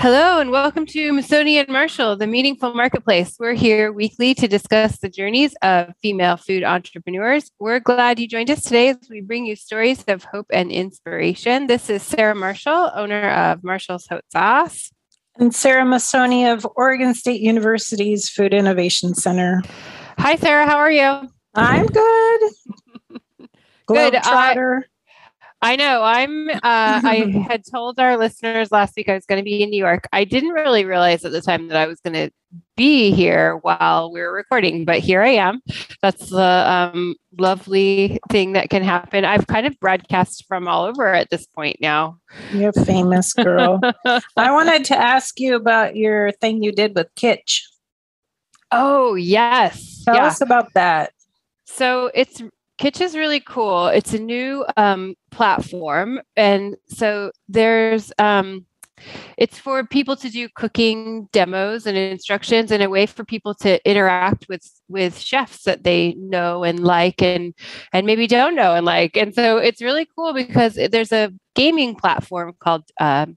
Hello and welcome to Masoni and Marshall, the Meaningful Marketplace. We're here weekly to discuss the journeys of female food entrepreneurs. We're glad you joined us today as we bring you stories of hope and inspiration. This is Sarah Marshall, owner of Marshall's Hot Sauce. And Sarah Masoni of Oregon State University's Food Innovation Center. Hi, Sarah. How are you? I'm good. Good. Globetrotter. I know. I'm. Uh, I had told our listeners last week I was going to be in New York. I didn't really realize at the time that I was going to be here while we were recording, but here I am. That's the um, lovely thing that can happen. I've kind of broadcast from all over at this point now. You're a famous girl. I wanted to ask you about your thing you did with Kitsch. Oh yes. Tell yeah. us about that. So it's Kitsch is really cool. It's a new um, platform, and so there's um, it's for people to do cooking demos and instructions, and a way for people to interact with with chefs that they know and like, and and maybe don't know and like. And so it's really cool because there's a gaming platform called um,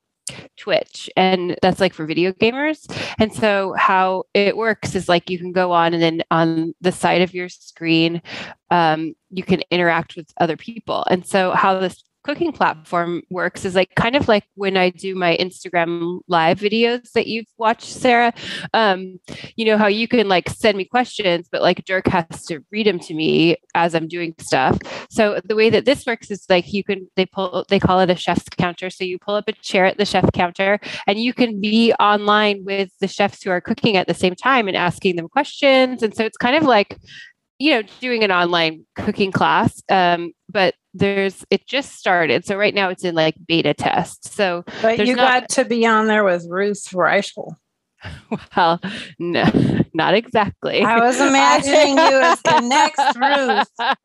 Twitch, and that's like for video gamers. And so, how it works is like you can go on, and then on the side of your screen, um, you can interact with other people. And so, how this cooking platform works is like kind of like when I do my Instagram live videos that you've watched, Sarah. Um, you know how you can like send me questions, but like Dirk has to read them to me as I'm doing stuff. So the way that this works is like you can they pull they call it a chef's counter. So you pull up a chair at the chef counter and you can be online with the chefs who are cooking at the same time and asking them questions. And so it's kind of like you know doing an online cooking class um, but there's it just started so right now it's in like beta test so But you not- got to be on there with Ruth Reichl. well no not exactly I was imagining you as the next Ruth.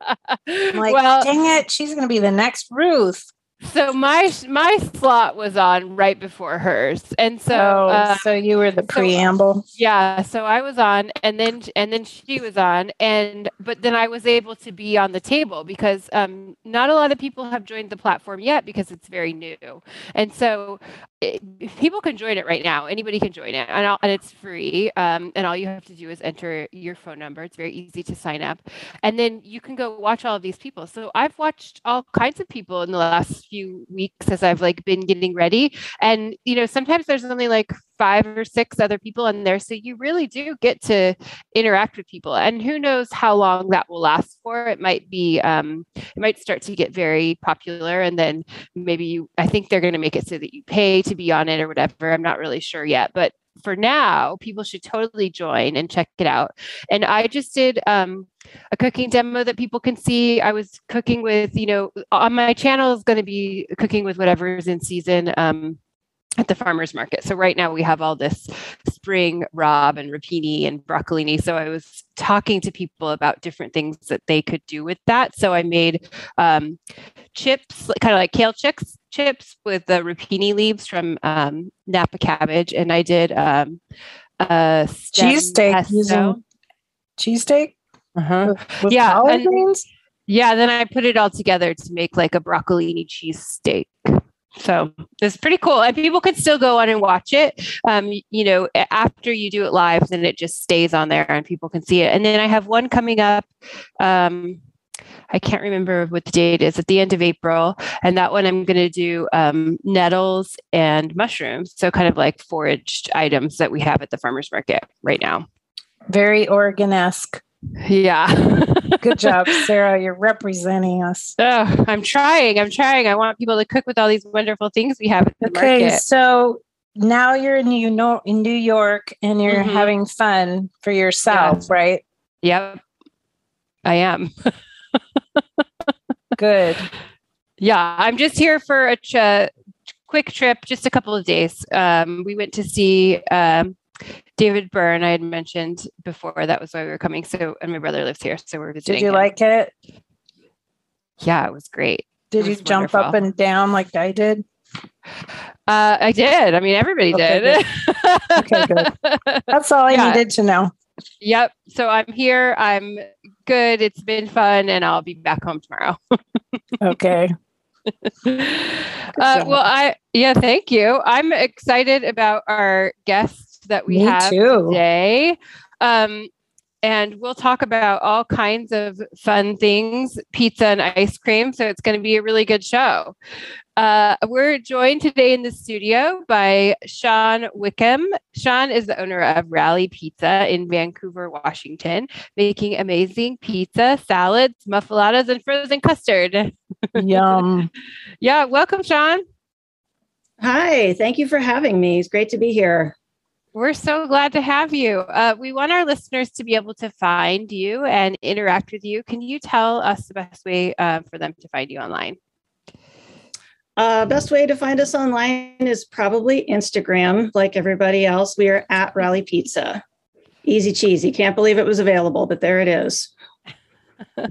I'm like, well dang it, she's going to be the next Ruth. So my my slot was on right before hers and so oh, uh, so you were the so- preamble. yeah so i was on and then and then she was on and but then i was able to be on the table because um, not a lot of people have joined the platform yet because it's very new and so it, people can join it right now. Anybody can join it. And, I'll, and it's free. Um, and all you have to do is enter your phone number. It's very easy to sign up. And then you can go watch all of these people. So i've watched all kinds of people in the last few weeks as i've like been getting ready. And you know sometimes there's only like five or six other people in there. So you really do get to interact with people and who knows how long that will last for. It might be um, it might start to get very popular and then maybe you i think they're going to make it so that you pay to be on it or whatever. I'm not really sure yet but for now people should totally join and check it out. And i just did um, a cooking demo that people can see. I was cooking with you know on my channel is going to be cooking with whatever's in season um, at the farmers market. So right now we have all this spring raab and rapini and broccolini. So I was talking to people about different things that they could do with that. So I made um, chips, kind of like kale chips, chips with the rapini leaves from um, Napa cabbage, and I did um, a Cheesesteak using cheesesteak Uh-huh. with, Yeah, and-. Yeah, then I put it all together to make like a broccolini cheese steak. So it's pretty cool, and people can still go on and watch it. Um, you know, after you do it live, then it just stays on there, and people can see it. And then I have one coming up. Um, I can't remember what the date is at the end of April, and that one I'm going to do um, nettles and mushrooms, so kind of like foraged items that we have at the farmers market right now. Very Oregon-esque. Yeah. Good job, Sarah. You're representing us. Oh, I'm trying. I'm trying. I want people to cook with all these wonderful things we have. okay, market. so now you're in you know in New York and you're Mhm. having fun for yourself, right? Yep. I am. Good. Yeah, I'm just here for a ch- quick trip, just a couple of days. Um, we went to see um, David Byrne. I had mentioned before that was why we were coming. So, and my brother lives here, so we're visiting. Did you him. like it? Yeah, it was great. Did It you was jump up and down like I did? Uh, I did. I mean, everybody Okay, did. Okay, good. That's all I Yeah. needed to know. yep. So I'm here. I'm good. It's been fun, and I'll be back home tomorrow. Okay. uh, well, I yeah, thank you. I'm excited about our guest that we Me have too. today. Um, and we'll talk about all kinds of fun things, pizza and ice cream. So it's going to be a really good show. Uh, we're joined today in the studio by Sean Wickham. Sean is the owner of Rally Pizza in Vancouver, Washington, making amazing pizza, salads, muffaladas, and frozen custard. Yum. Yeah, welcome, Sean. Hi, thank you for having me. It's great to be here. We're so glad to have you. Uh, we want our listeners to be able to find you and interact with you. Can you tell us the best way uh, for them to find you online? Uh, best way to find us online is probably Instagram, like everybody else. We are at Rally Pizza. Easy cheesy. Can't believe it was available, but there it is.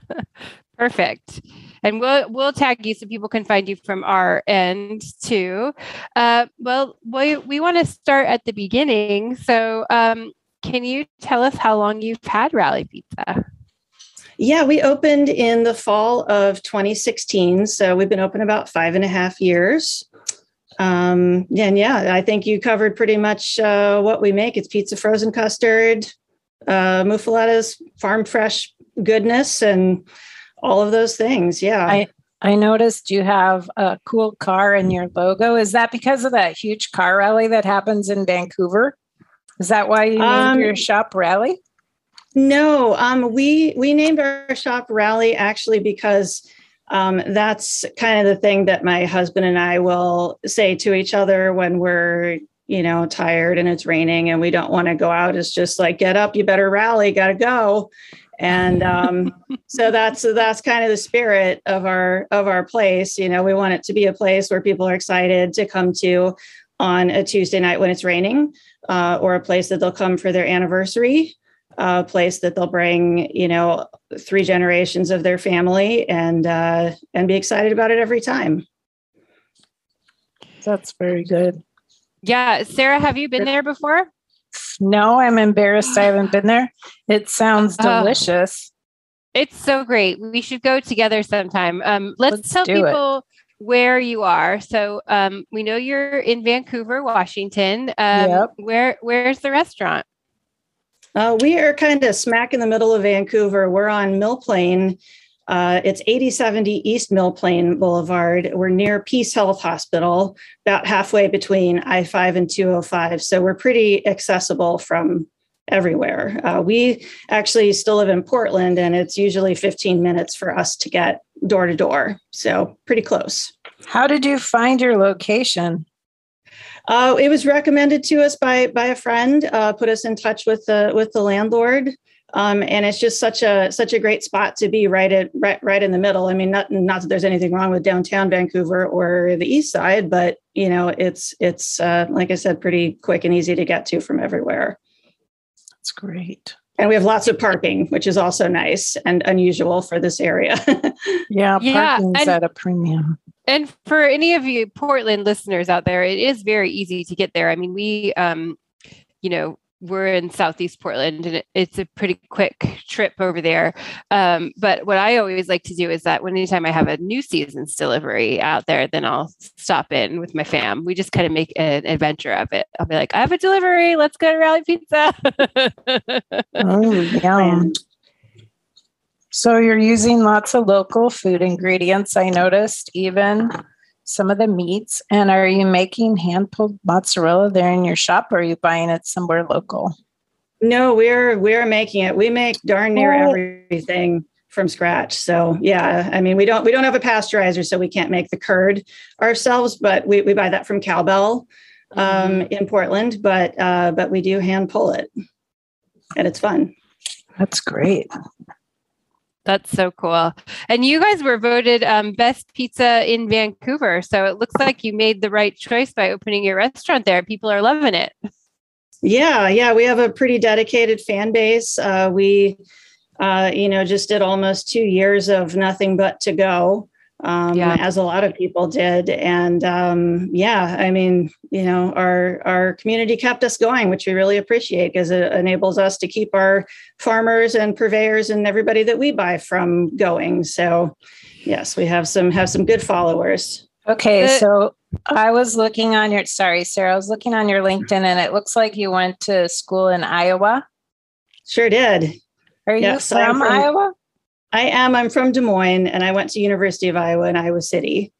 Perfect. And we'll we'll tag you so people can find you from our end too. Uh, well, we we want to start at the beginning. So, um, can you tell us how long you've had Rally Pizza? Yeah, we opened in the fall of 2016. So we've been open about five and a half years. Um, and yeah, I think you covered pretty much uh, what we make. It's pizza, frozen custard, uh, farm fresh goodness, and all of those things. Yeah. I- I noticed you have a cool car in your logo. Is that because of that huge car rally that happens in Vancouver? Is that why you named Um, your shop Rally? No, um, we we named our shop Rally actually because um, that's kind of the thing that my husband and I will say to each other when we're you know tired and it's raining and we don't want to go out. It's just like get up, you better rally, got to go. And um, so that's that's kind of the spirit of our of our place. You know, we want it to be a place where people are excited to come to on a Tuesday night when it's raining, uh, or a place that they'll come for their anniversary a place that they'll bring you know three generations of their family and uh, and be excited about it every time That's very good. Yeah, Sarah, have you been there before? No, I'm embarrassed I haven't been there. It sounds Oh. delicious. It's so great. We should go together sometime. Um, let's, Let's tell do it. people where you are. So um, we know you're in Vancouver, Washington. Um, Yep. Where Where's the restaurant? uh, we are kind of smack in the middle of vancouver we're on mill plain uh, it's 8070 east mill plain boulevard. We're near PeaceHealth hospital about halfway between i5 and 205 so we're pretty accessible from everywhere. Uh, we actually still live in portland and it's usually 15 minutes for us to get door to door. So pretty close. How did you find your location? Uh, it was recommended to us by by a friend. Uh, put us in touch with the with the landlord, um, and it's just such a such a great spot to be right at right right in the middle. I mean, not not that there's anything wrong with downtown Vancouver or the east side, but you know, it's it's uh, like I said, pretty quick and easy to get to from everywhere. That's great. And we have lots of parking, which is also nice and unusual for this area. Yeah, Yeah, parking's and- at a premium. And for any of you Portland listeners out there, it is very easy to get there. I mean, we, um, you know, we're in Southeast Portland and it's a pretty quick trip over there. Um, but what I always like to do is that when anytime I have a new season's delivery out there, then I'll stop in with my fam. We just kind of make an adventure of it. I'll be like, I have a delivery. Let's go to Rally Pizza. Oh, yum. So you're using lots of local food ingredients. I noticed even some of the meats. And are you making hand pulled mozzarella there in your shop or are you buying it somewhere local? No, we're we're making it. We make darn near everything from scratch. So yeah, I mean we don't we don't have a pasteurizer, so we can't make the curd ourselves, but we, we buy that from Cowbell um, mm-hmm. in Portland. But uh, but we do hand pull it, and it's fun. That's great. That's so cool. And you guys were voted um, best pizza in Vancouver. So it looks like you made the right choice by opening your restaurant there. People are loving it. Yeah, yeah. We have a pretty dedicated fan base. Uh, we, uh, you know, just did almost two years of nothing but to go um, yeah. as a lot of people did. And um, yeah, I mean, you know, our our community kept us going, which we really appreciate because it enables us to keep our farmers and purveyors and everybody that we buy from going. So yes, we have some have some good followers. Okay, so I was looking on your sorry, Sarah, I was looking on your LinkedIn and it looks like you went to school in Iowa. Sure did. Are you yes, from, from Iowa? I am. I'm from Des Moines and I went to University of Iowa in Iowa City.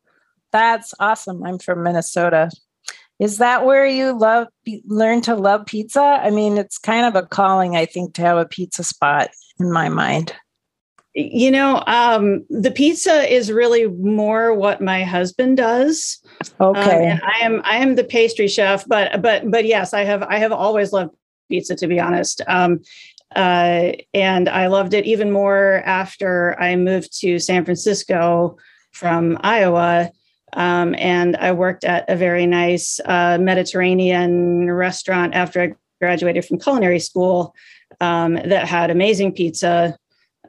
That's awesome. I'm from Minnesota. Is that where you love learn to love pizza? I mean, it's kind of a calling, I think, to have a pizza spot in my mind. You know, um, the pizza is really more what my husband does. Okay. Um, I am I am the pastry chef, but but but yes, I have I have always loved pizza to be honest. Um, uh, and I loved it even more after I moved to San Francisco from Iowa. Um, and I worked at a very nice uh, Mediterranean restaurant after I graduated from culinary school um, that had amazing pizza.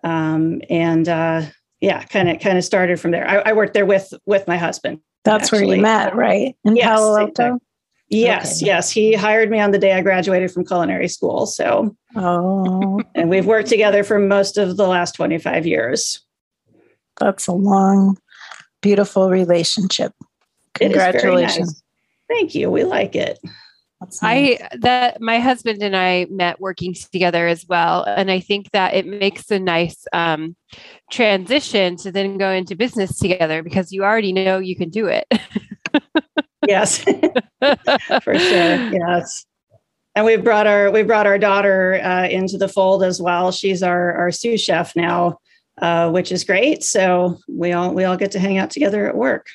Um, and uh, yeah, kind of kind of started from there. I, I, worked there with with my husband. That's actually. where you met, right? In yes, Palo Alto. Exactly. Yes, okay. yes. He hired me on the day I graduated from culinary school. So, oh, and we've worked together for most of the last 25 years. That's a long, beautiful relationship. Congratulations. Nice. Thank you. We like it. Nice. I that my husband and I met working together as well, and I think that it makes a nice um, transition to then go into business together because you already know you can do it. yes, for sure. Yes. And we've brought our we've brought our daughter uh, into the fold as well. She's our our sous chef now, uh, which is great. So we all we all get to hang out together at work.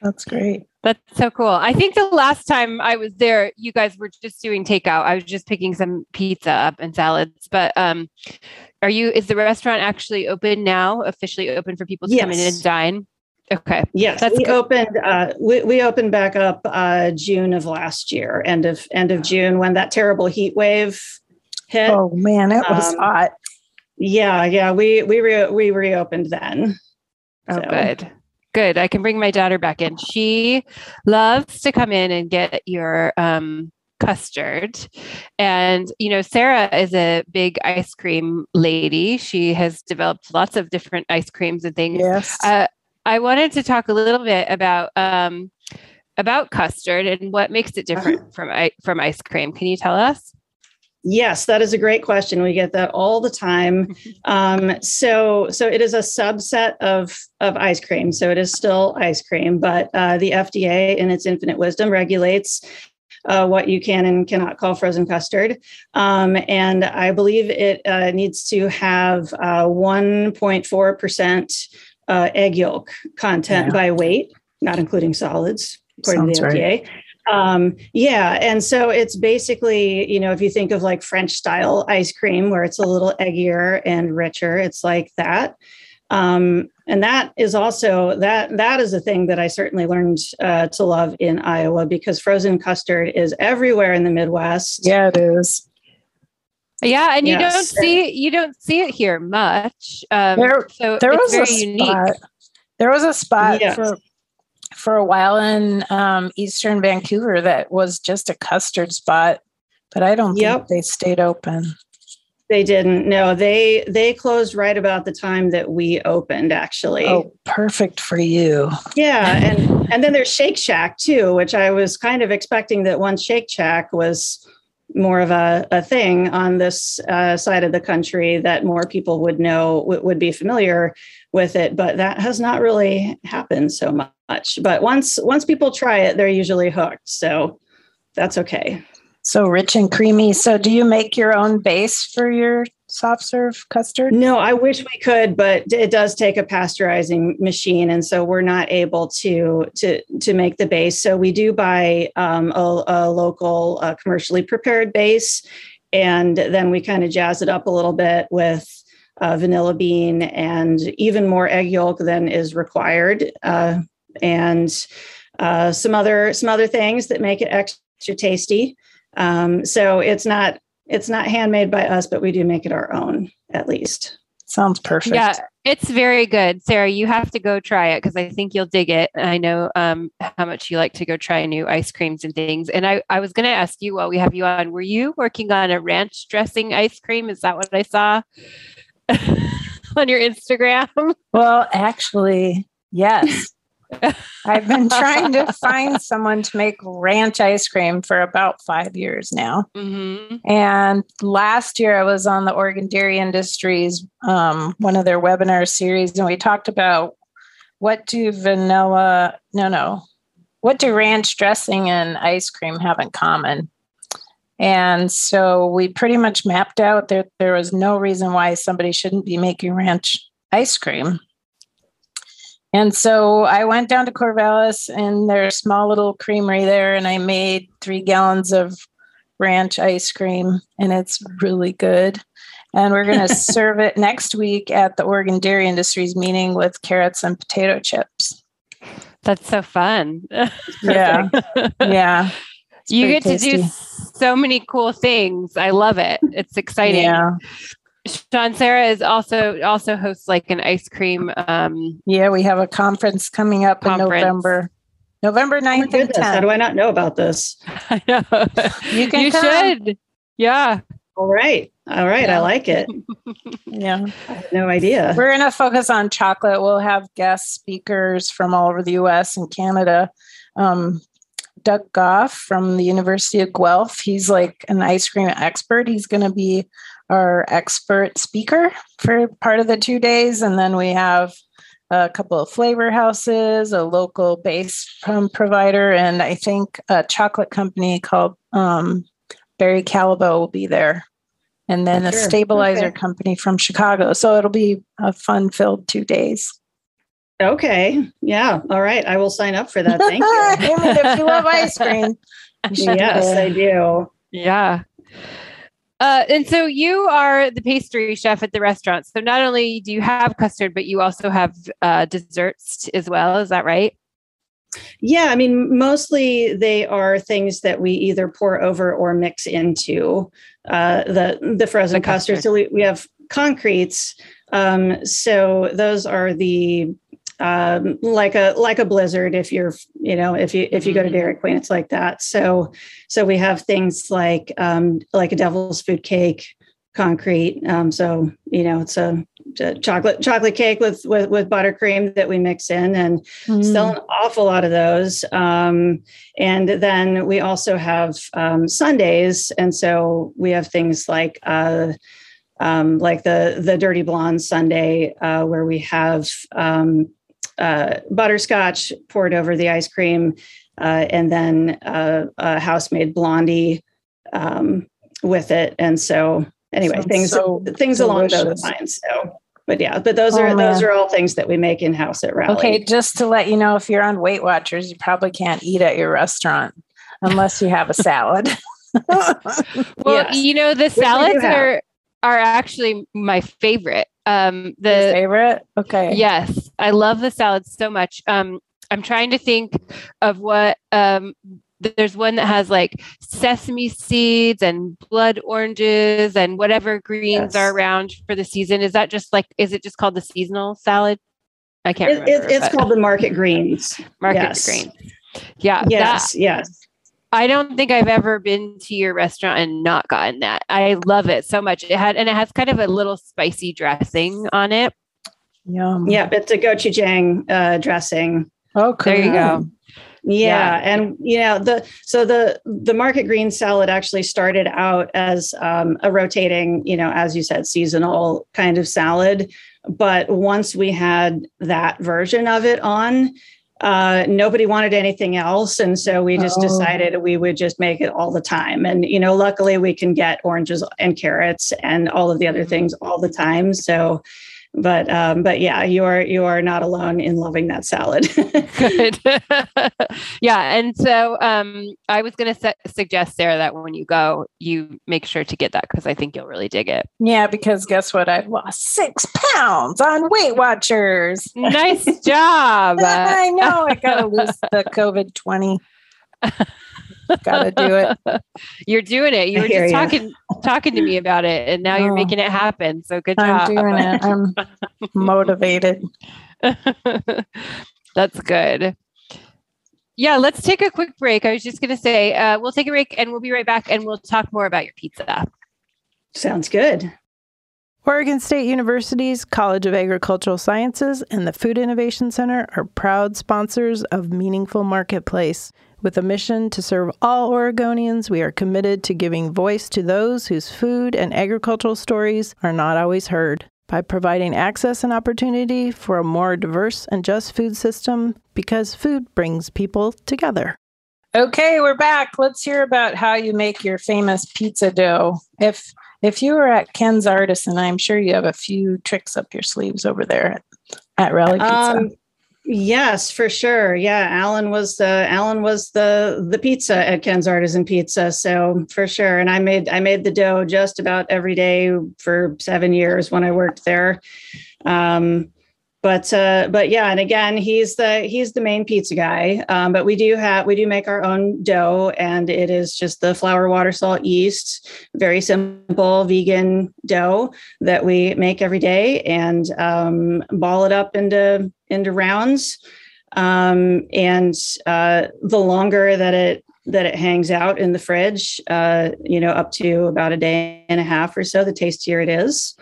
That's great. That's so cool. I think the last time I was there, you guys were just doing takeout. I was just picking some pizza up and salads. But um, are you? Is the restaurant actually open now? Officially open for people to yes. come in and dine? Okay. Yes, That's we good. opened. Uh, we, we opened back up uh, June of last year, end of end of June, when that terrible heat wave hit. Oh man, it was um, hot. Yeah, yeah. We we re- we reopened then. Oh, so. good. Good. I can bring my daughter back in. She loves to come in and get your um, custard. And, you know, Sarah is a big ice cream lady. She has developed lots of different ice creams and things. Yes. Uh, I wanted to talk a little bit about um, about custard and what makes it different uh-huh. from from ice cream. Can you tell us? Yes, that is a great question. We get that all the time. Um, so, so it is a subset of of ice cream. So it is still ice cream, but uh, the FDA, in its infinite wisdom, regulates uh, what you can and cannot call frozen custard. Um, and I believe it uh, needs to have uh, 1.4 percent uh, egg yolk content yeah. by weight, not including solids, according Sounds to the FDA. Right. Um, yeah. And so it's basically, you know, if you think of like French style ice cream where it's a little eggier and richer, it's like that. Um, and that is also that that is a thing that I certainly learned uh, to love in Iowa because frozen custard is everywhere in the Midwest. Yeah, it is. Yeah, and you don't see you don't see it here much. Um, there, so there was very a unique. Spot. There was a spot yes. for for a while in um, Eastern Vancouver that was just a custard spot, but I don't yep. think they stayed open. They didn't. No, they they closed right about the time that we opened. Actually. Oh, perfect for you. Yeah, and and then there's Shake Shack too, which I was kind of expecting that once Shake Shack was more of a, a thing on this uh, side of the country that more people would know w- would be familiar with it but that has not really happened so much but once once people try it they're usually hooked so that's okay So rich and creamy. So do you make your own base for your soft serve custard? No, I wish we could, but it does take a pasteurizing machine, and so we're not able to to to make the base. So we do buy um, a, a, local uh, commercially prepared base, and then we kind of jazz it up a little bit with uh, vanilla bean and even more egg yolk than is required, uh, and uh, some other some other things that make it extra tasty. Um, so it's not it's not handmade by us, but we do make it our own at least. Sounds perfect. Yeah, it's very good. Sarah, you have to go try it because I think you'll dig it. I know um, how much you like to go try new ice creams and things. And I, I was going to ask you while we have you on, were you working on a ranch dressing ice cream? Is that what I saw on your Instagram? Well, actually, yes. I've been trying to find someone to make ranch ice cream for about five years now. Mm-hmm. And last year I was on the Oregon Dairy Industries, um, one of their webinar series, and we talked about what do vanilla, no, no, what do ranch dressing and ice cream have in common? And so we pretty much mapped out that there was no reason why somebody shouldn't be making ranch ice cream. And so I went down to Corvallis and their small little creamery there, and I made three gallons of ranch ice cream, and it's really good. And we're going to serve it next week at the Oregon Dairy Industries meeting with carrots and potato chips. That's so fun. yeah. Yeah. you get tasty. to do so many cool things. I love it. It's exciting. Yeah. Sean Sarah is also also hosts like an ice cream. Um, yeah, we have a conference coming up conference. in November. November 9th oh and 10th. How do I not know about this? I know. You, you should. Yeah. All right. All right. Yeah. I like it. yeah. no idea. We're going to focus on chocolate. We'll have guest speakers from all over the US and Canada. Um, Doug Goff from the University of Guelph. He's like an ice cream expert. He's going to be our expert speaker for part of the two days. And then we have a couple of flavor houses, a local base provider, and I think a chocolate company called um, Barry Callebaut will be there. And then sure. a stabilizer okay. company from Chicago. So it'll be a fun filled two days. Okay. Yeah. All right. I will sign up for that. Thank you. if you love ice cream. yes, I do. Yeah. Uh, and so you are the pastry chef at the restaurant. So not only do you have custard, but you also have uh, desserts as well. Is that right? Yeah, I mean, mostly they are things that we either pour over or mix into uh, the the frozen the custard. custard. So we, we have concretes. Um, so those are the um, like a like a blizzard if you're you know if you if you go to mm-hmm. Dairy Queen it's like that so so we have things like um, like a devil's food cake concrete um, so you know it's a, a, chocolate chocolate cake with, with with buttercream that we mix in and mm. sell an awful lot of those um, and then we also have um, sundaes and so we have things like uh, um, like the the dirty blonde sundae, uh, where we have um, uh, butterscotch poured over the ice cream, uh, and then uh, a house-made blondie um, with it. And so, anyway, Sounds things so things delicious. along those lines. So, but yeah, but those oh, are man. those are all things that we make in house at Rally. Okay, just to let you know, if you're on Weight Watchers, you probably can't eat at your restaurant unless you have a salad. well, yes. you know, the salads are are actually my favorite. Um, the Your favorite? Okay. Yes, I love the salad so much. Um, I'm trying to think of what um, there's one that has like sesame seeds and blood oranges and whatever greens yes. are around for the season. Is that just like is it just called the seasonal salad? I can't it, remember. It, it's called the market greens. Market yes. greens. Yeah. Yes. That, yes. I don't think I've ever been to your restaurant and not gotten that. I love it so much. It had and it has kind of a little spicy dressing on it. Yum. Yeah, it's a gochujang uh, dressing. Oh, cool. there you go. Yeah, yeah, and you know the so the the market green salad actually started out as um, a rotating, you know, as you said, seasonal kind of salad. But once we had that version of it on, uh, nobody wanted anything else. And so we just oh. decided we would just make it all the time. And, you know, luckily we can get oranges and carrots and all of the other mm-hmm. things all the time. So but um, but yeah, you are you are not alone in loving that salad. Good. yeah, and so um, I was going to su- suggest Sarah that when you go, you make sure to get that because I think you'll really dig it. Yeah, because guess what? I've lost six pounds on Weight Watchers. nice job. I know. I got to lose the COVID twenty. Got to do it. You're doing it. You were just talking talking to me about it, and now oh, you're making it happen. So good job. I'm doing it. I'm motivated. That's good. Yeah, let's take a quick break. I was just going to say uh, we'll take a break, and we'll be right back, and we'll talk more about your pizza. Sounds good. Oregon State University's College of Agricultural Sciences and the Food Innovation Center are proud sponsors of Meaningful Marketplace. With a mission to serve all Oregonians, we are committed to giving voice to those whose food and agricultural stories are not always heard. By providing access and opportunity for a more diverse and just food system, because food brings people together. Okay, we're back. Let's hear about how you make your famous pizza dough. If if you were at Ken's Artisan, I'm sure you have a few tricks up your sleeves over there at, at Rally Pizza. Um, Yes, for sure. Yeah, Alan was the Alan was the the pizza at Ken's Artisan Pizza. So for sure, and I made I made the dough just about every day for seven years when I worked there. Um, but uh, but yeah, and again, he's the he's the main pizza guy. Um, but we do have we do make our own dough, and it is just the flour, water, salt, yeast, very simple vegan dough that we make every day, and um, ball it up into into rounds. Um, and uh, the longer that it that it hangs out in the fridge, uh, you know, up to about a day and a half or so, the tastier it is.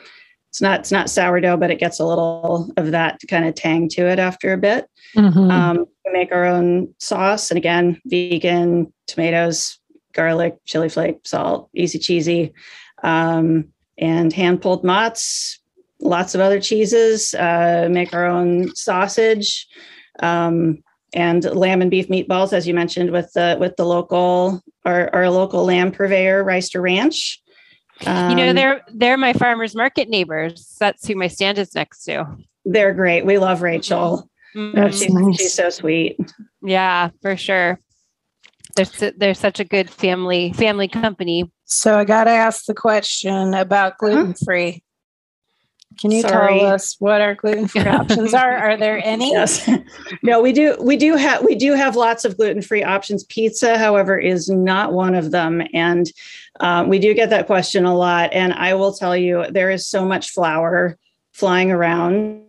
It's not it's not sourdough, but it gets a little of that kind of tang to it after a bit. Mm-hmm. Um, we make our own sauce, and again, vegan, tomatoes, garlic, chili flake, salt, easy cheesy, um, and hand pulled mozz, lots of other cheeses, uh, make our own sausage, um, and lamb and beef meatballs, as you mentioned, with the with the local our, our local lamb purveyor, Reister Ranch. Um, you know, um, they're they're my farmers market neighbors. That's who my stand is next to. They're great. We love Rachel. Mm-hmm. She's, nice. she's so sweet. Yeah, for sure. They're they're such a good family family company. So I got to ask the question about gluten free. Can you Sorry. tell us what our gluten-free options are? Are there any? Yes. No, we do we do have we do have lots of gluten-free options. Pizza, however, is not one of them. And um, we do get that question a lot. And I will tell you, there is so much flour flying around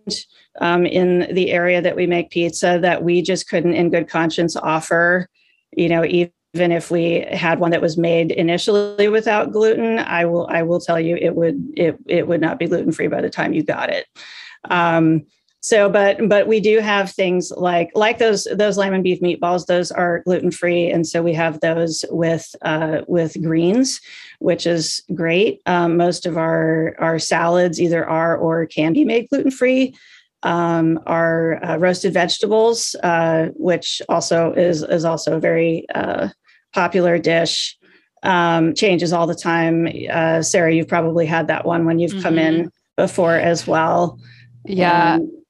um, in the area that we make pizza that we just couldn't in good conscience offer, you know, even even if we had one that was made initially without gluten, I will I will tell you it would it it would not be gluten free by the time you got it. Um, so, but but we do have things like like those those lamb and beef meatballs. Those are gluten free, and so we have those with uh, with greens, which is great. Um, most of our our salads either are or can be made gluten free um, our uh, roasted vegetables, uh, which also is is also very uh, popular dish. Um, changes all the time. Uh, Sarah, you've probably had that one when you've mm-hmm. come in mm-hmm. before as well. Yeah. Um,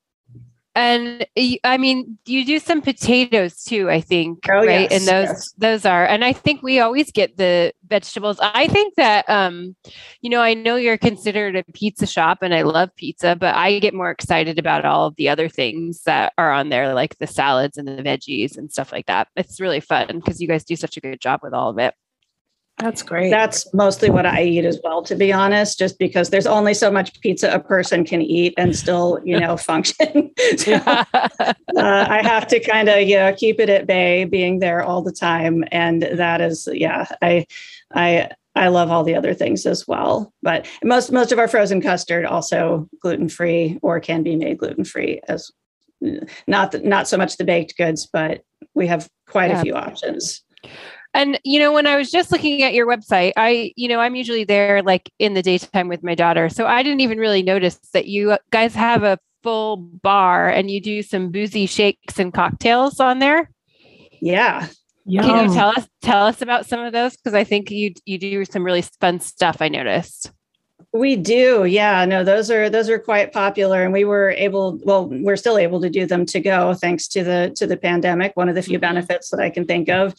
and I mean, you do some potatoes too, I think, oh, right? Yes, and those yes. those are, and I think we always get the vegetables. I think that, um, you know, I know you're considered a pizza shop, and I love pizza, but I get more excited about all of the other things that are on there, like the salads and the veggies and stuff like that. It's really fun because you guys do such a good job with all of it. That's great. That's mostly what I eat as well, to be honest, just because there's only so much pizza a person can eat and still, you know, function. so, uh, I have to kind of, you know, keep it at bay, being there all the time. And that is, yeah, I, I, I love all the other things as well. But most, most of our frozen custard also gluten free or can be made gluten free as not, the, not so much the baked goods, but we have quite yeah. a few options. And you know, when I was just looking at your website, I, you know, I'm usually there like in the daytime with my daughter. So I didn't even really notice that you guys have a full bar and you do some boozy shakes and cocktails on there. Yeah. Yum. Can you tell us tell us about some of those? Because I think you you do some really fun stuff. I noticed. We do, yeah. No, those are those are quite popular, and we were able. Well, we're still able to do them to go thanks to the to the pandemic. One of the few mm-hmm. benefits that I can think of.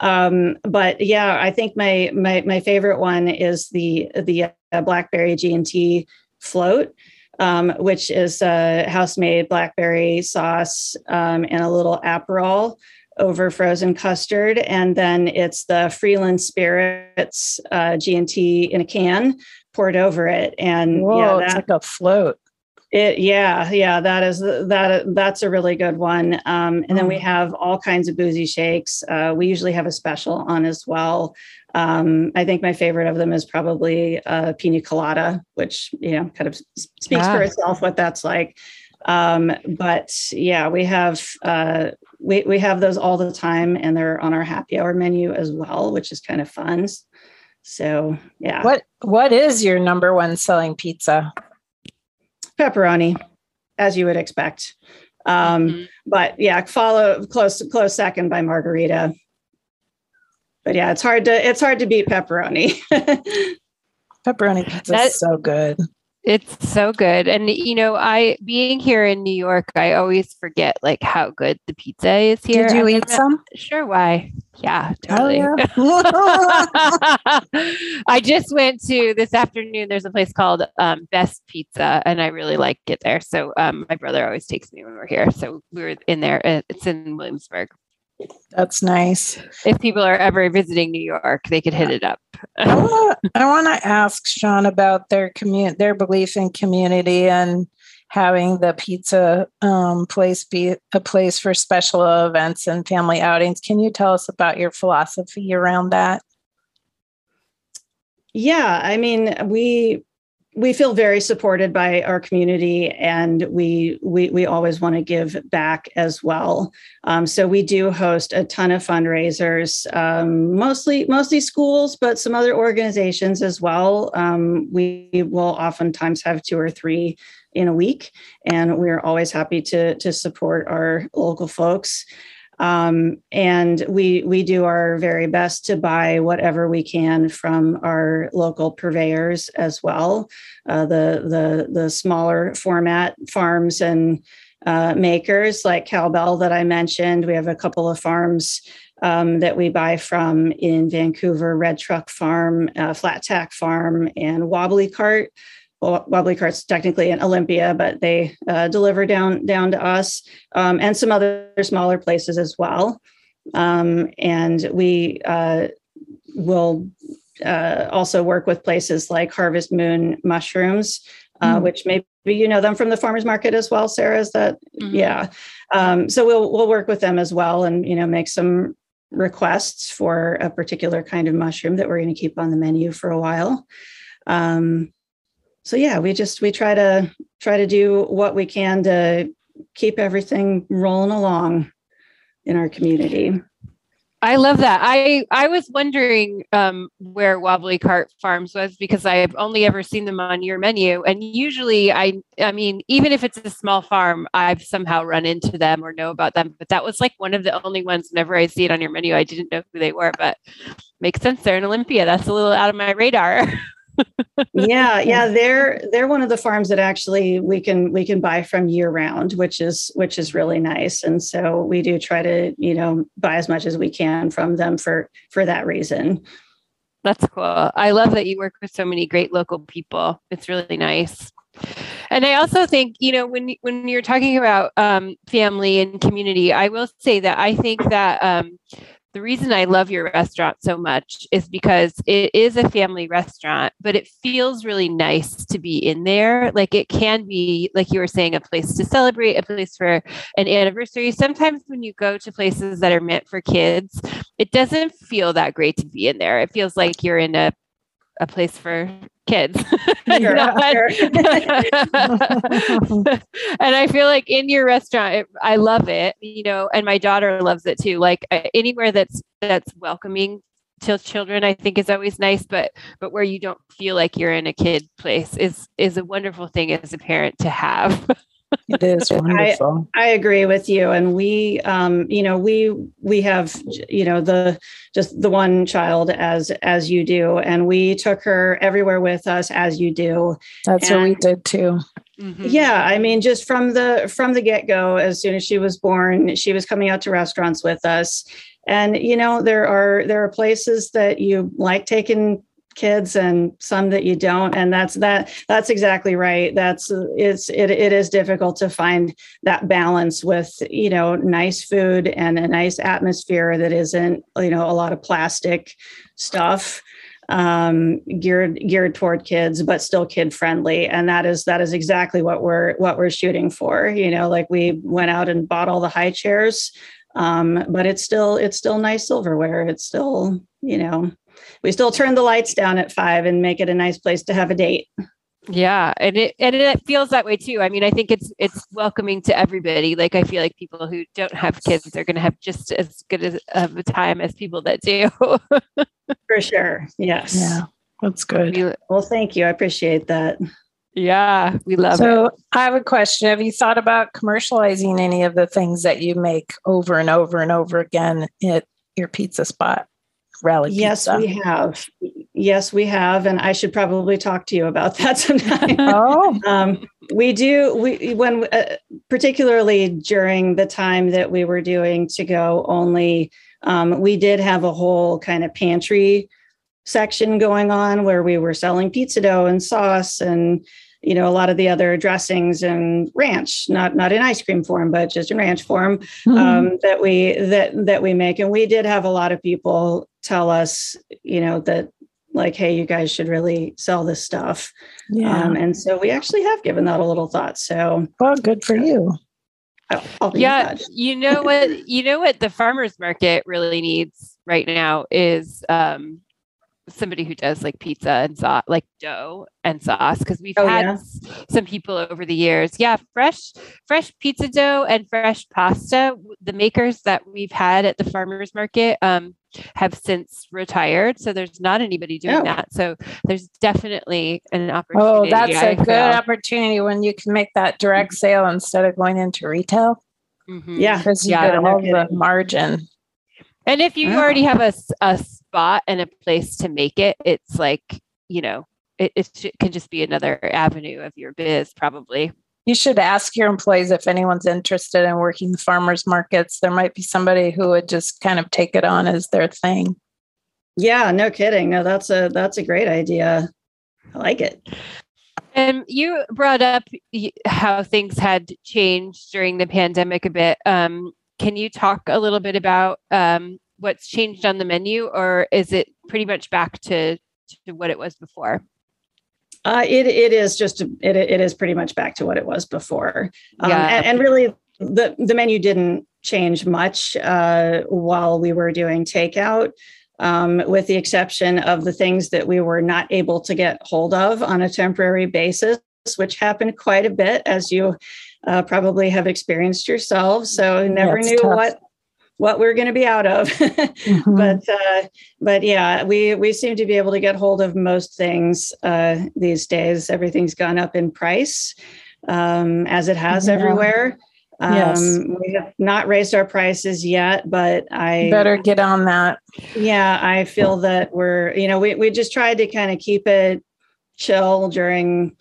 Um, but yeah, I think my my my favorite one is the the uh, blackberry G and T float. Um, which is a house made blackberry sauce um, and a little Aperol over frozen custard. And then it's the Freeland Spirits uh, G&T in a can poured over it. And Whoa, yeah, that, it's like a float. It, yeah, yeah, that is that. That's a really good one. Um, and then we mm. have all kinds of boozy shakes. Uh, we usually have a special on as well. Um, I think my favorite of them is probably uh, pina colada, which you know kind of speaks for itself what that's like. Um, but yeah, we have uh, we we have those all the time, and they're on our happy hour menu as well, which is kind of fun. So yeah. What what is your number one selling pizza? Pepperoni, as you would expect. Um, mm-hmm. But yeah, follow close close second by margherita. But yeah, it's hard to it's hard to beat pepperoni. pepperoni pizza is so good. It's so good. And you know, I being here in New York, I always forget like how good the pizza is here. Did you eat some? Sure, why? Yeah, totally. Oh, yeah. I just went to this afternoon. There's a place called um, Best Pizza, and I really like it there. So um, my brother always takes me when we're here. So we were in there. It's in Williamsburg. That's nice. If people are ever visiting New York, they could hit it up. I want to ask Sean about their community, their belief in community and having the pizza um, place be a place for special events and family outings. Can you tell us about your philosophy around that? Yeah, I mean, we we feel very supported by our community and we we, we always want to give back as well. Um, so we do host a ton of fundraisers um, mostly mostly schools but some other organizations as well. Um, we will oftentimes have two or three in a week and we're always happy to to support our local folks um, and we we do our very best to buy whatever we can from our local purveyors as well, uh, the the the smaller format farms and uh, makers like Cowbell that I mentioned. We have a couple of farms um, that we buy from in Vancouver, Red Truck Farm, uh, Flat Tack Farm, and Wobbly Cart well, Wobbly Cart's technically in Olympia, but they uh, deliver down down to us um, and some other smaller places as well. Um, and we uh, will uh, also work with places like Harvest Moon Mushrooms, mm. which maybe you know them from the farmers market as well. Sarah, is that mm-hmm. yeah? Um, so we'll we'll work with them as well, and you know make some requests for a particular kind of mushroom that we're going to keep on the menu for a while. Um, so yeah, we just we try to try to do what we can to keep everything rolling along in our community. I love that. I I was wondering um, where Wobbly Cart Farms was because I've only ever seen them on your menu, and usually I I mean even if it's a small farm, I've somehow run into them or know about them. But that was like one of the only ones. Whenever I see it on your menu, I didn't know who they were, but makes sense. They're in Olympia. That's a little out of my radar. yeah yeah they're they're one of the farms that actually we can we can buy from year round which is which is really nice. And so we do try to you know buy as much as we can from them for for that reason. That's cool. I love that you work with so many great local people. It's really nice. And I also think, you know, when when you're talking about um, family and community, I will say that I think that um, the reason I love your restaurant so much is because it is a family restaurant, but it feels really nice to be in there. Like it can be, like you were saying, a place to celebrate, a place for an anniversary. Sometimes when you go to places that are meant for kids, it doesn't feel that great to be in there. It feels like you're in a a place for kids. Sure, sure. and I feel like in your restaurant, it, I love it, you know, and my daughter loves it too. Like uh, anywhere that's that's welcoming to children, I think is always nice, but but where you don't feel like you're in a kid place is is a wonderful thing as a parent to have. it is wonderful. I, I, agree with you. And we, um, you know, we we have, you know, the just the one child as as you do, and we took her everywhere with us as you do. That's and, what we did too. Mm-hmm. Yeah, I mean, just from the from the get go, as soon as she was born, she was coming out to restaurants with us. And you know, there are there are places that you like taking kids and some that you don't. And that's that that's exactly right. That's it's it, it is difficult to find that balance with you know nice food and a nice atmosphere that isn't you know a lot of plastic stuff um geared geared toward kids but still kid friendly. And that is that is exactly what we're what we're shooting for. You know like we went out and bought all the high chairs um but it's still it's still nice silverware. It's still you know we still turn the lights down at five and make it a nice place to have a date. Yeah, and it and it feels that way too. I mean, I think it's it's welcoming to everybody. Like I feel like people who don't have kids are going to have just as good as, of a time as people that do. For sure. Yes. Yeah, that's good. Well, thank you. I appreciate that. Yeah, we love so, it. So, I have a question. Have you thought about commercializing any of the things that you make over and over and over again at your pizza spot? Rally yes, Pizza? we have. Yes, we have, and I should probably talk to you about that sometime. Oh, um, we do. We when uh, particularly during the time that we were doing to go only, um, we did have a whole kind of pantry section going on where we were selling pizza dough and sauce and you know a lot of the other dressings and ranch not not in ice cream form but just in ranch form mm-hmm. um, that we that that we make. And we did have a lot of people tell us you know that like hey you guys should really sell this stuff. Yeah. Um, and so we actually have given that a little thought. So well good for you. Yeah you know what you know what the farmers market really needs right now is um somebody who does like pizza and sauce, like dough and sauce, because we've oh, had yeah. some people over the years. Yeah, fresh, fresh pizza dough and fresh pasta. The makers that we've had at the farmers market um, have since retired, so there's not anybody doing oh. that. So there's definitely an opportunity. Oh, that's I a feel. good opportunity when you can make that direct mm-hmm. sale instead of going into retail. Mm-hmm. Yeah, because you yeah, get all the margin. And if you oh. already have a, a spot and a place to make it, it's like, you know, it, it can just be another avenue of your biz, probably. You should ask your employees if anyone's interested in working the farmers markets. There might be somebody who would just kind of take it on as their thing. Yeah, no kidding. No, that's a that's a great idea. I like it. And you brought up how things had changed during the pandemic a bit. Um, can you talk a little bit about um, what's changed on the menu, or is it pretty much back to, to what it was before? Uh, it it is just it it is pretty much back to what it was before, um, yeah. and, and, really the the menu didn't change much uh, while we were doing takeout, um, with the exception of the things that we were not able to get hold of on a temporary basis, which happened quite a bit, as you uh, probably have experienced yourselves. So never knew tough. what what we're going to be out of. mm-hmm. But uh, but yeah, we we seem to be able to get hold of most things uh, these days. Everything's gone up in price, um, as it has yeah. everywhere. Um, yes. We have not raised our prices yet, but I better get on that. Yeah, I feel that we're, you know, we, we just tried to kind of keep it chill during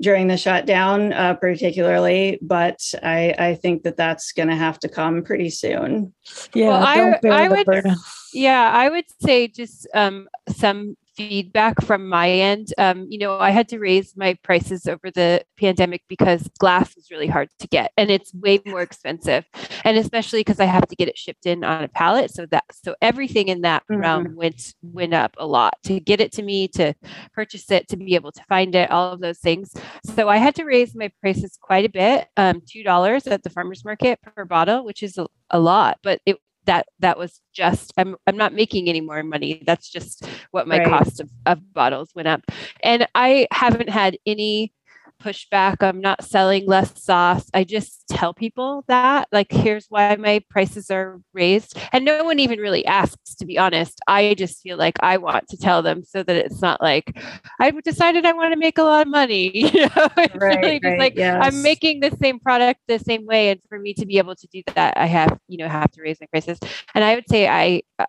during the shutdown, uh, particularly. But I, I think that that's going to have to come pretty soon. Yeah, well, I, I would. Burden. Yeah, I would say just um, some feedback from my end. Um, you know, I had to raise my prices over the pandemic because glass was really hard to get and it's way more expensive. And especially because I have to get it shipped in on a pallet. So that so everything in that mm-hmm. realm went went up a lot to get it to me, to purchase it, to be able to find it, all of those things. So I had to raise my prices quite a bit, um, two dollars at the farmers market per bottle, which is a, a lot, but it that that was just I'm I'm not making any more money. That's just what my right. cost of, of bottles went up. And I haven't had any push back. I'm not selling less sauce. I just tell people that, like, here's why my prices are raised. And no one even really asks, to be honest. I just feel like I want to tell them so that it's not like I've decided I want to make a lot of money. You know, it's Right, really just right, like yes. I'm making the same product the same way. And for me to be able to do that, I have, you know, have to raise my prices. And I would say I uh,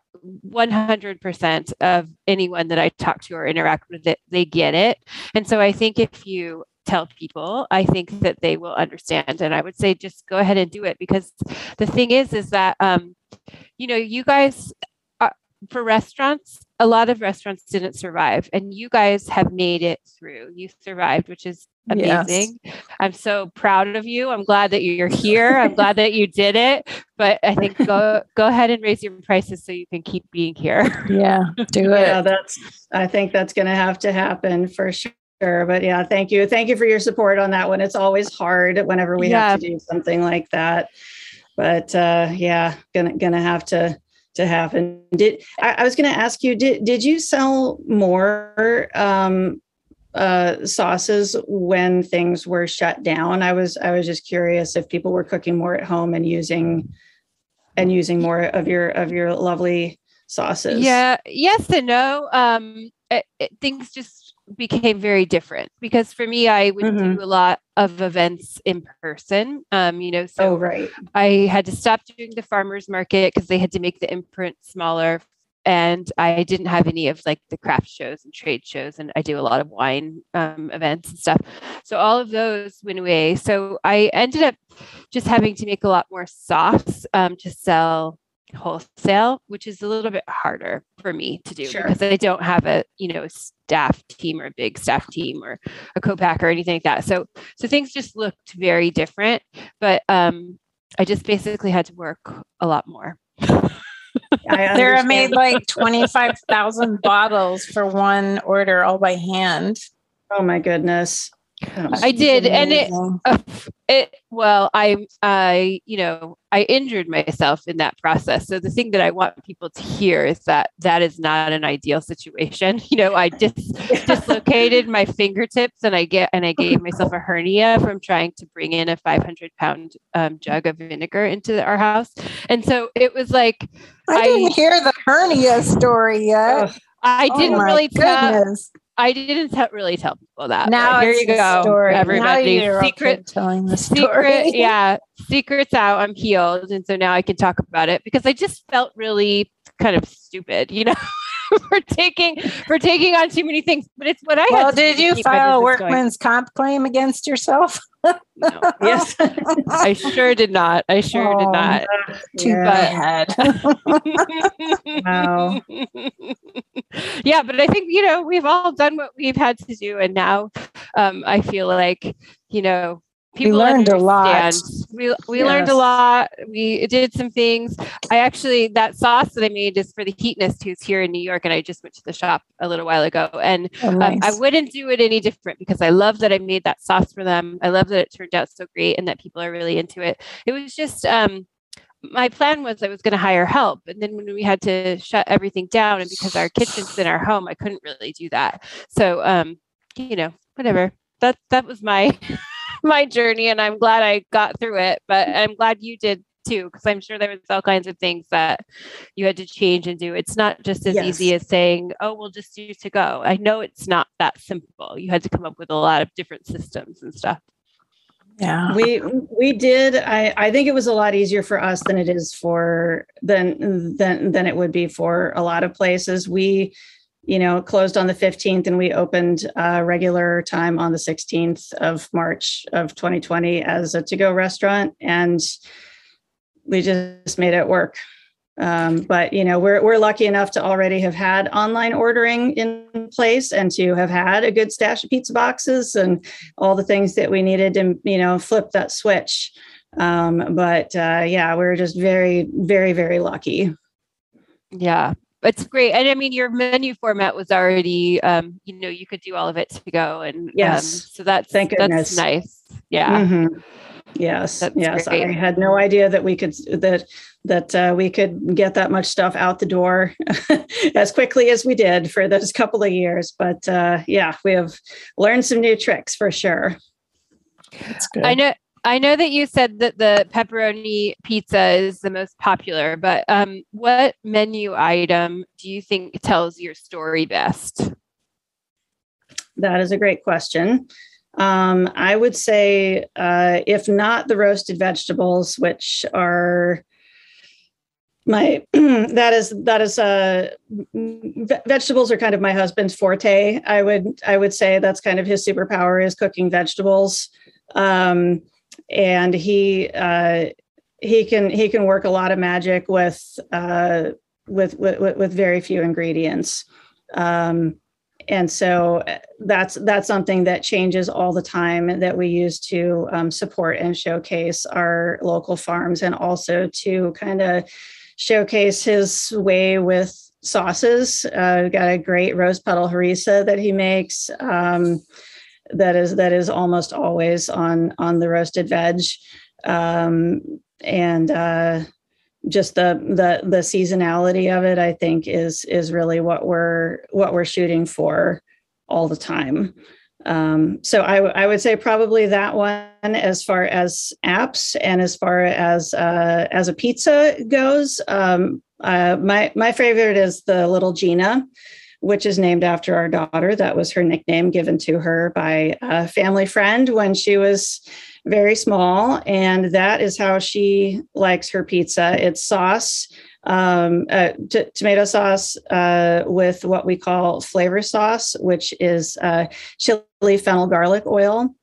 100% of anyone that I talk to or interact with it, they get it. And so I think if you tell people, I think that they will understand. And I would say just go ahead and do it because the thing is, is that, um, you know, you guys, are, for restaurants, a lot of restaurants didn't survive, and you guys have made it through. You survived, which is Yes. amazing. I'm so proud of you. I'm glad that you're here. I'm glad that you did it. But I think go go ahead and raise your prices so you can keep being here. Yeah, do it. Yeah, it. that's, I think that's going to have to happen for sure. Sure, but yeah, thank you. Thank you for your support on that one. It's always hard whenever we have to do something like that. But uh, yeah, gonna gonna have to to happen. Did I, I was gonna ask you, did did you sell more um uh sauces when things were shut down? I was I was just curious if people were cooking more at home and using and using more of your of your lovely sauces. Yeah, yes and no. Um, it, it- things just became very different because for me, I would Mhm. do a lot of events in person. Um, you know, so Oh, right. I had to stop doing the farmers market because they had to make the imprint smaller. And I didn't have any of like the craft shows and trade shows, and I do a lot of wine um, events and stuff. So all of those went away. So I ended up just having to make a lot more sauce um, to sell wholesale, which is a little bit harder for me to do Sure. because I don't have a you know staff team or a big staff team or a co-packer or anything like that. So so things just looked very different. But um, I just basically had to work a lot more. I Sarah made like 25,000 bottles for one order all by hand. Oh my goodness. I did, and it- Uh, it well, I I you know I injured myself in that process. So the thing that I want people to hear is that that is not an ideal situation. You know, I dis- dislocated my fingertips and I get and I gave myself a hernia from trying to bring in a 500 pound um, jug of vinegar into our house. And so it was like I didn't hear the hernia story yet. I Oh didn't really tell. I didn't tell really tell people that. Now here you go, story. everybody. Secret telling the story. secret yeah secrets out i'm healed and so now i can talk about it because i just felt really kind of stupid you know for taking for taking on too many things but it's what i Well, had to did you file a business going. workman's comp claim against yourself? No, Yes. i sure did not i sure did Oh, not Too Yeah. bad. Wow. yeah but i think you know we've all done what we've had to do and now um, i feel like you know people learned a lot. understand. we we learned a lot we did some things i actually that sauce that i made is for the Heatonist who's here in new york and i just went to the shop a little while ago and Oh, um. I wouldn't do it any different because I love that I made that sauce for them. I love that it turned out so great and that people are really into it. It was just um, my plan was I was going to hire help, and then when we had to shut everything down, and because our kitchen's in our home, I couldn't really do that. So um, you know, whatever. That that was my my journey, and I'm glad I got through it. But I'm glad you did too, because I'm sure there was all kinds of things that you had to change and do. It's not just as easy as saying, "Oh, we'll just do to go." I know it's not that simple. You had to come up with a lot of different systems and stuff. yeah. we we did i i think it was a lot easier for us than it is for than than than it would be for a lot of places we you know closed on the 15th and we opened uh, regular time on the 16th of march of 2020 as a to-go restaurant and we just made it work. Um, but you know we're, we're lucky enough to already have had online ordering in place and to have had a good stash of pizza boxes and all the things that we needed to you know flip that switch. Um, but uh, yeah we're just very very very lucky. Yeah, it's great. And I mean, your menu format was already, um, you know, you could do all of it to go, and um, Yes. so that's Thank goodness. that's nice. Yeah, Mhm. yes That's yes i had no idea that we could that that uh, we could get that much stuff out the door as quickly as we did for those couple of years but uh, yeah we have learned some new tricks for sure That's good. I know. I know that you said that the pepperoni pizza is the most popular, but um, what menu item do you think tells your story best? That is a great question. Um, I would say, uh, if not the roasted vegetables, which are my that is that is uh vegetables are kind of my husband's forte i would i would say that's kind of his superpower is cooking vegetables um and he uh he can he can work a lot of magic with uh with with with very few ingredients um and so uh, that's that's something that changes all the time that we use to um, support and showcase our local farms and also to kind of showcase his way with sauces. Uh, got a great rose petal harissa that he makes. Um, that is that is almost always on on the roasted veg, um, and uh, just the the the seasonality of it. I think is is really what we're what we're shooting for all the time. Um, so I, w- I would say probably that one as far as apps and as far as uh, as a pizza goes. Um, uh, my my favorite is the little Gina, which is named after our daughter. That was her nickname given to her by a family friend when she was very small, and that is how she likes her pizza. It's sauce um, uh, t- tomato sauce uh, with what we call flavor sauce, which is uh, chili, fennel, garlic oil,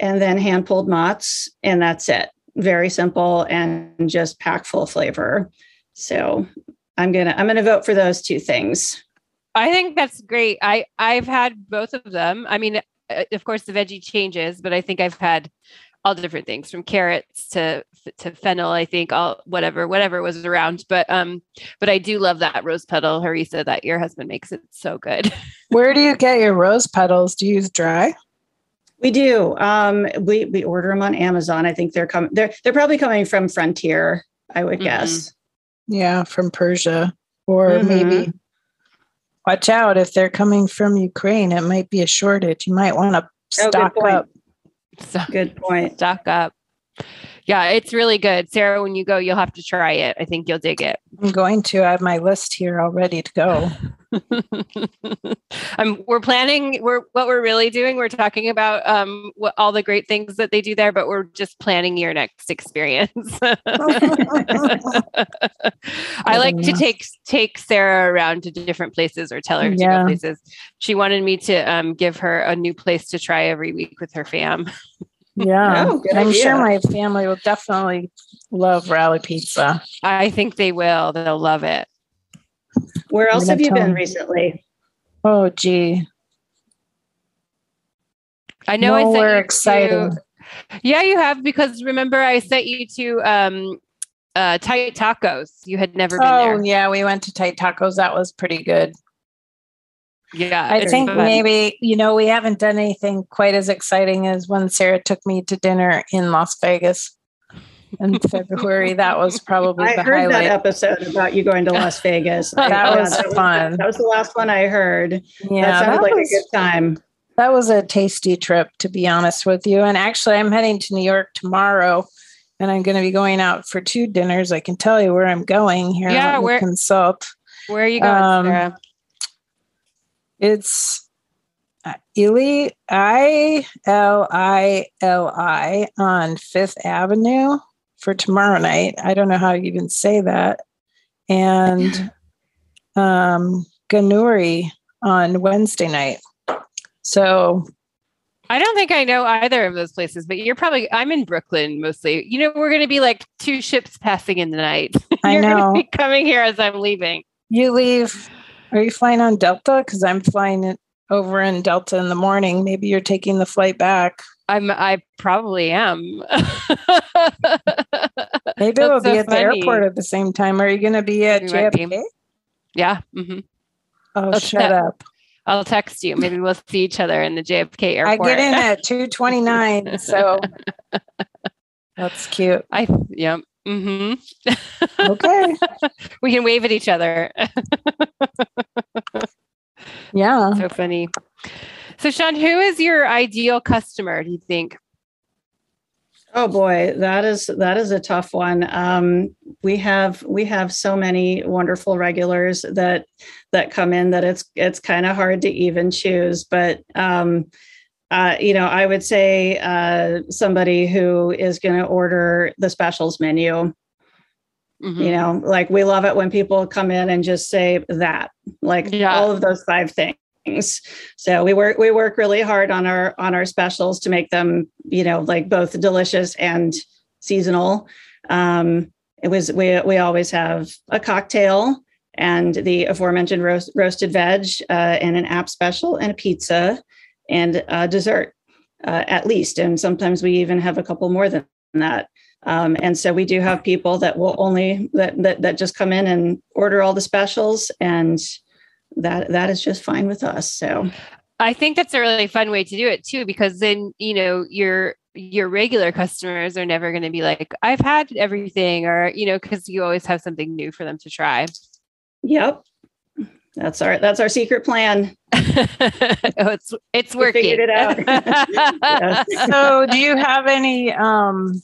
and then hand pulled mozz, and that's it. Very simple and just packed full of flavor. So I'm gonna I'm gonna vote for those two things. I think that's great. I I've had both of them. I mean, uh, of course, the veggie changes, but I think I've had all different things from carrots to to fennel i think all whatever whatever was around but um but i do love that rose petal harissa that your husband makes it so good where do you get your rose petals do you use dry we do um we we order them on amazon i think they're coming they're they're probably coming from frontier i would mm-hmm. guess yeah from persia or mm-hmm. maybe watch out if they're coming from ukraine it might be a shortage you might want to oh, stock oh, up so, good point. Stock up. Yeah, it's really good. Sarah, when you go, you'll have to try it. I think you'll dig it. I'm going to. I have my list here all ready to go. um, we're planning. We're what we're really doing. We're talking about um, what, all the great things that they do there, but we're just planning your next experience. I like to take take Sarah around to different places or tell her to yeah. go places. She wanted me to um, give her a new place to try every week with her fam. Yeah, oh, I'm idea. sure my family will definitely love Rally Pizza. I think they will. They'll love it. Where else have you been recently? Oh, gee. I know I sent exciting. To, yeah, you have because remember I sent you to um uh tight tacos. You had never been oh, there. yeah, we went to tight tacos. That was pretty good. Yeah. I think fun. maybe, you know, we haven't done anything quite as exciting as when Sarah took me to dinner in Las Vegas in February. That was probably I the heard highlight. that episode about you going to Las Vegas. that yeah, was that fun. That was the last one I heard. Yeah, that sounded that like was, a good time. That was a tasty trip, to be honest with you. And actually, I'm heading to New York tomorrow, and I'm going to be going out for two dinners. I can tell you where I'm going here. Yeah, where consult. Where are you going, um, Sarah? It's uh, Ili I L I L I on Fifth Avenue for tomorrow night. I don't know how you even say that. And um, Gaonnuri on Wednesday night. So I don't think I know either of those places, but you're probably I'm in Brooklyn mostly. You know, we're gonna be like two ships passing in the night. I know. coming here as I'm leaving. You leave. Are you flying on Delta? Because I'm flying over in Delta in the morning. Maybe you're taking the flight back. I'm I probably am. Maybe we'll so be at funny. the airport at the same time. Are you going to be at we JFK? Yeah. Mm-hmm. Oh, I'll shut te- up. I'll text you. Maybe we'll see each other in the JFK airport. I get in at 229. so that's cute. I, yeah. Mm-hmm. okay. we can wave at each other. yeah. So funny. So, Sean, who is your ideal customer, do you think? Oh boy, that is that is a tough one. Um, we have we have so many wonderful regulars that that come in that it's it's kind of hard to even choose. But um, uh, you know, I would say uh, somebody who is going to order the specials menu. Mm-hmm. You know, like we love it when people come in and just say that, like yeah. all of those five things. So we work we work really hard on our on our specials to make them, you know, like both delicious and seasonal. Um, it was we we always have a cocktail and the aforementioned roast, roasted veg uh, and an app special and a pizza and a dessert uh, at least. And sometimes we even have a couple more than that. Um, and so we do have people that will only that, that that just come in and order all the specials and that that is just fine with us. So I think that's a really fun way to do it too, because then you know your your regular customers are never going to be like, I've had everything, or you know, because you always have something new for them to try. Yep. That's our that's our secret plan. oh, it's it's working. We figured it out. yes. So, do you have any um,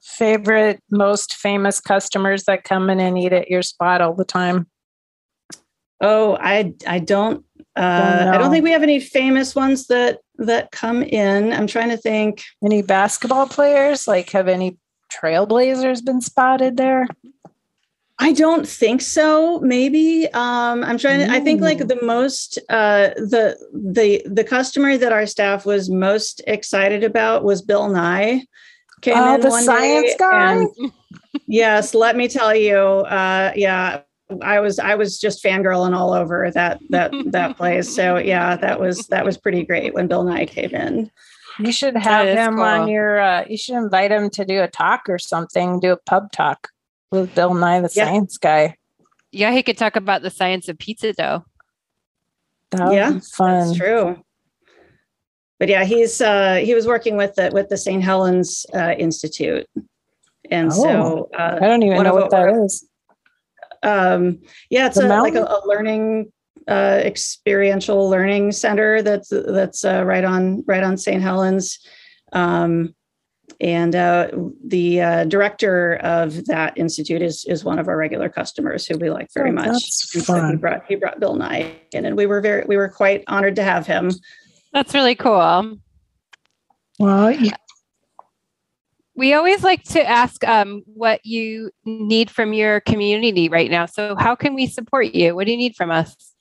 favorite, most famous customers that come in and eat at your spot all the time? Oh, I I don't uh, don't I don't think we have any famous ones that that come in. I'm trying to think. Any basketball players? Like, have any Trailblazers been spotted there? I don't think so. Maybe um, I'm trying to. I think like the most uh, the the the customer that our staff was most excited about was Bill Nye. Came in the science guy. yes, let me tell you. Uh, yeah, I was I was just fangirling all over that that that place. So yeah, that was that was pretty great when Bill Nye came in. You should have him cool. on your. Uh, you should invite him to do a talk or something. Do a pub talk with Bill Nye, the yeah. science guy. Yeah, he could talk about the science of pizza dough. That yeah, fun. That's true. But yeah, he's uh, he was working with the with the St. Helens uh, Institute, and oh, so uh, I don't even know what that is um, yeah, it's a, like a, a, learning uh, experiential learning center that's that's uh, right on right on St. Helens. Um, and uh, the uh, director of that institute is is one of our regular customers who we like very oh, much. So he brought he brought Bill Nye in, and we were very we were quite honored to have him. That's really cool. Well, yeah. we always like to ask um, what you need from your community right now. So, how can we support you? What do you need from us?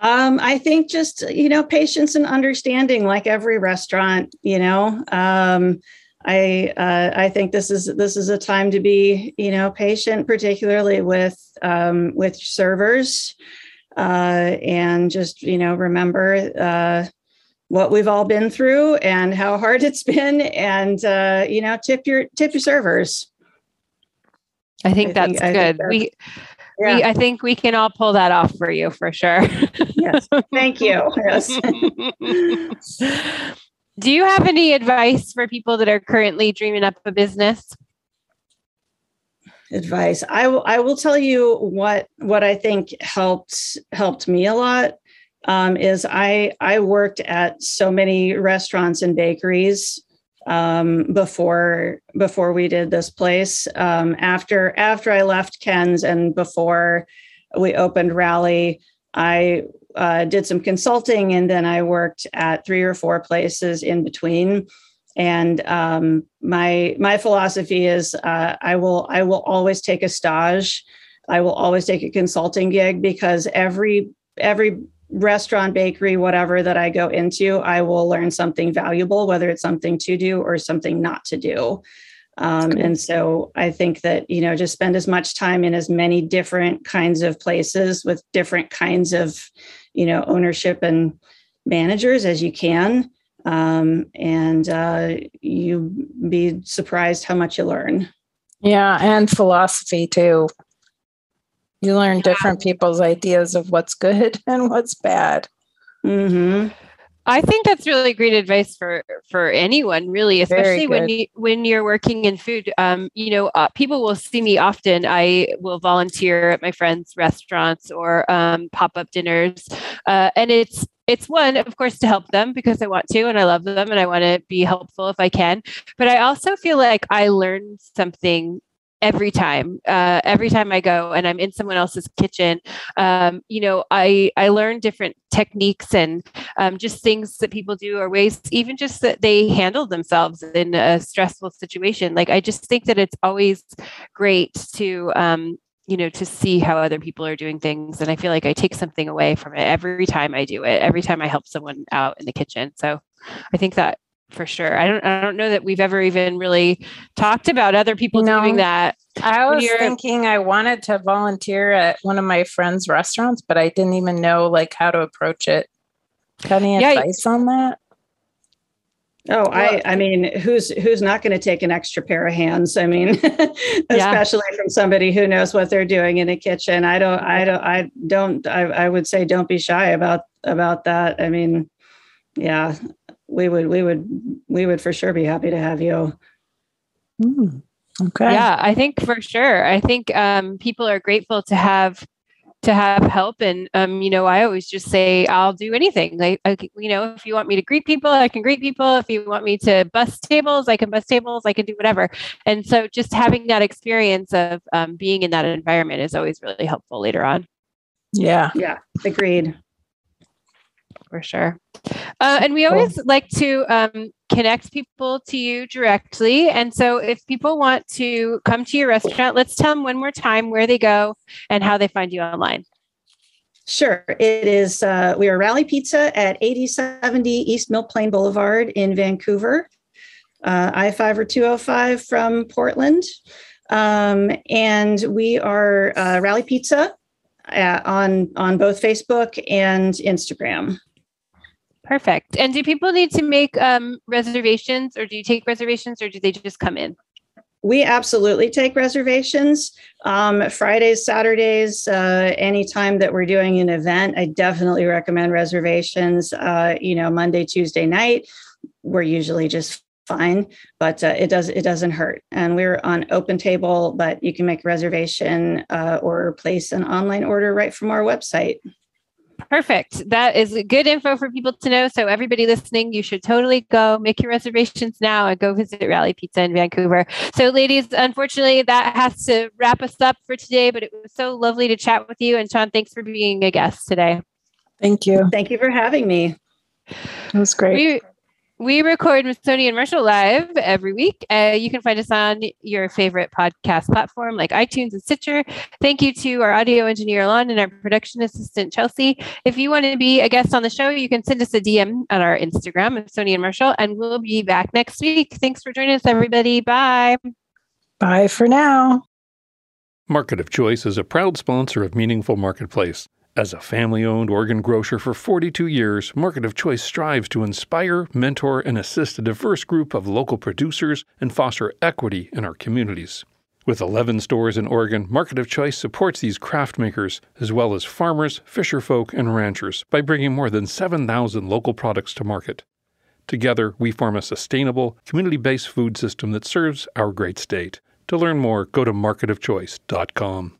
Um, I think just you know patience and understanding, like every restaurant. You know, um, I uh, I think this is this is a time to be you know patient, particularly with um, with servers, uh, and just you know remember uh, what we've all been through and how hard it's been and uh, you know tip your tip your servers i think I that's think, good think we yeah. we i think we can all pull that off for you for sure. Yes. Thank you. Yes. Do you have any advice for people that are currently dreaming up a business? Advice. I will i will tell you what what i think helped helped me a lot um, is I I worked at so many restaurants and bakeries um, before before we did this place. Um, after after I left Ken's and before we opened Rally, I uh, did some consulting and then I worked at three or four places in between. And um, my my philosophy is uh, I will I will always take a stage. I will always take a consulting gig because every every restaurant, bakery, whatever that I go into, I will learn something valuable, whether it's something to do or something not to do. Um, and so I think that, you know, just spend as much time in as many different kinds of places with different kinds of, you know, ownership and managers as you can. Um, and uh, you be surprised how much you learn. Yeah, and philosophy too. You learn different people's ideas of what's good and what's bad. Mm-hmm. I think that's really great advice for for anyone, really, especially when you when you're working in food. Um, you know, uh, people will see me often. I will volunteer at my friends' restaurants or um, pop up dinners, uh, and it's it's one, of course, to help them because I want to and I love them and I want to be helpful if I can. But I also feel like I learn something every time uh, every time i go and i'm in someone else's kitchen um, you know i i learn different techniques and um, just things that people do or ways even just that they handle themselves in a stressful situation. Like i just think that it's always great to um, you know to see how other people are doing things and i feel like i take something away from it every time i do it every time i help someone out in the kitchen. So i think that for sure. I don't I don't know that we've ever even really talked about other people no, doing that. I was thinking I wanted to volunteer at one of my friends' restaurants, but I didn't even know like how to approach it. Got any yeah, advice on that? Oh, I I mean, who's who's not going to take an extra pair of hands? I mean, especially yeah. from somebody who knows what they're doing in a kitchen. I don't I don't I don't I, I would say don't be shy about about that. I mean, yeah, we would we would we would for sure be happy to have you. Mm, okay. Yeah, I think for sure. I think um, people are grateful to have to have help and um, you know i always just say i'll do anything. Like I, you know if you want me to greet people i can greet people. If you want me to bus tables i can bus tables. I can do whatever. And so just having that experience of um, being in that environment is always really helpful later on. Yeah. Yeah agreed for sure. Uh, and we always cool. like to um, connect people to you directly. And so if people want to come to your restaurant, let's tell them one more time where they go and how they find you online. Sure. It is, uh, we are Rally Pizza at 8070 East Mill Plain Boulevard in Vancouver, uh, I 5 or 205 from Portland. Um, and we are uh, Rally Pizza uh, on, on both Facebook and Instagram. Perfect. And do people need to make um, reservations or do you take reservations or do they just come in? We absolutely take reservations. Um, Fridays, Saturdays, uh, anytime that we're doing an event, I definitely recommend reservations. Uh, you know, Monday, Tuesday night, we're usually just fine, but uh, it does it doesn't hurt. And we're on Open Table, but you can make a reservation uh, or place an online order right from our website. Perfect. That is good info for people to know. So, everybody listening, you should totally go make your reservations now and go visit Rally Pizza in Vancouver. So, ladies, unfortunately, that has to wrap us up for today, but it was so lovely to chat with you. And, Sean, thanks for being a guest today. Thank you. Thank you for having me. It was great. We, we record Masoni and Marshall live every week. Uh, you can find us on your favorite podcast platform like iTunes and Stitcher. Thank you to our audio engineer, Lon, and our production assistant, Chelsea. If you want to be a guest on the show, you can send us a DM on our Instagram, Masoni and Marshall, and we'll be back next week. Thanks for joining us, everybody. Bye. Bye for now. Market of Choice is a proud sponsor of Meaningful Marketplace. As a family owned Oregon grocer for 42 years, Market of Choice strives to inspire, mentor, and assist a diverse group of local producers and foster equity in our communities. With 11 stores in Oregon, Market of Choice supports these craft makers, as well as farmers, fisherfolk, and ranchers, by bringing more than 7,000 local products to market. Together, we form a sustainable, community based food system that serves our great state. To learn more, go to marketofchoice.com.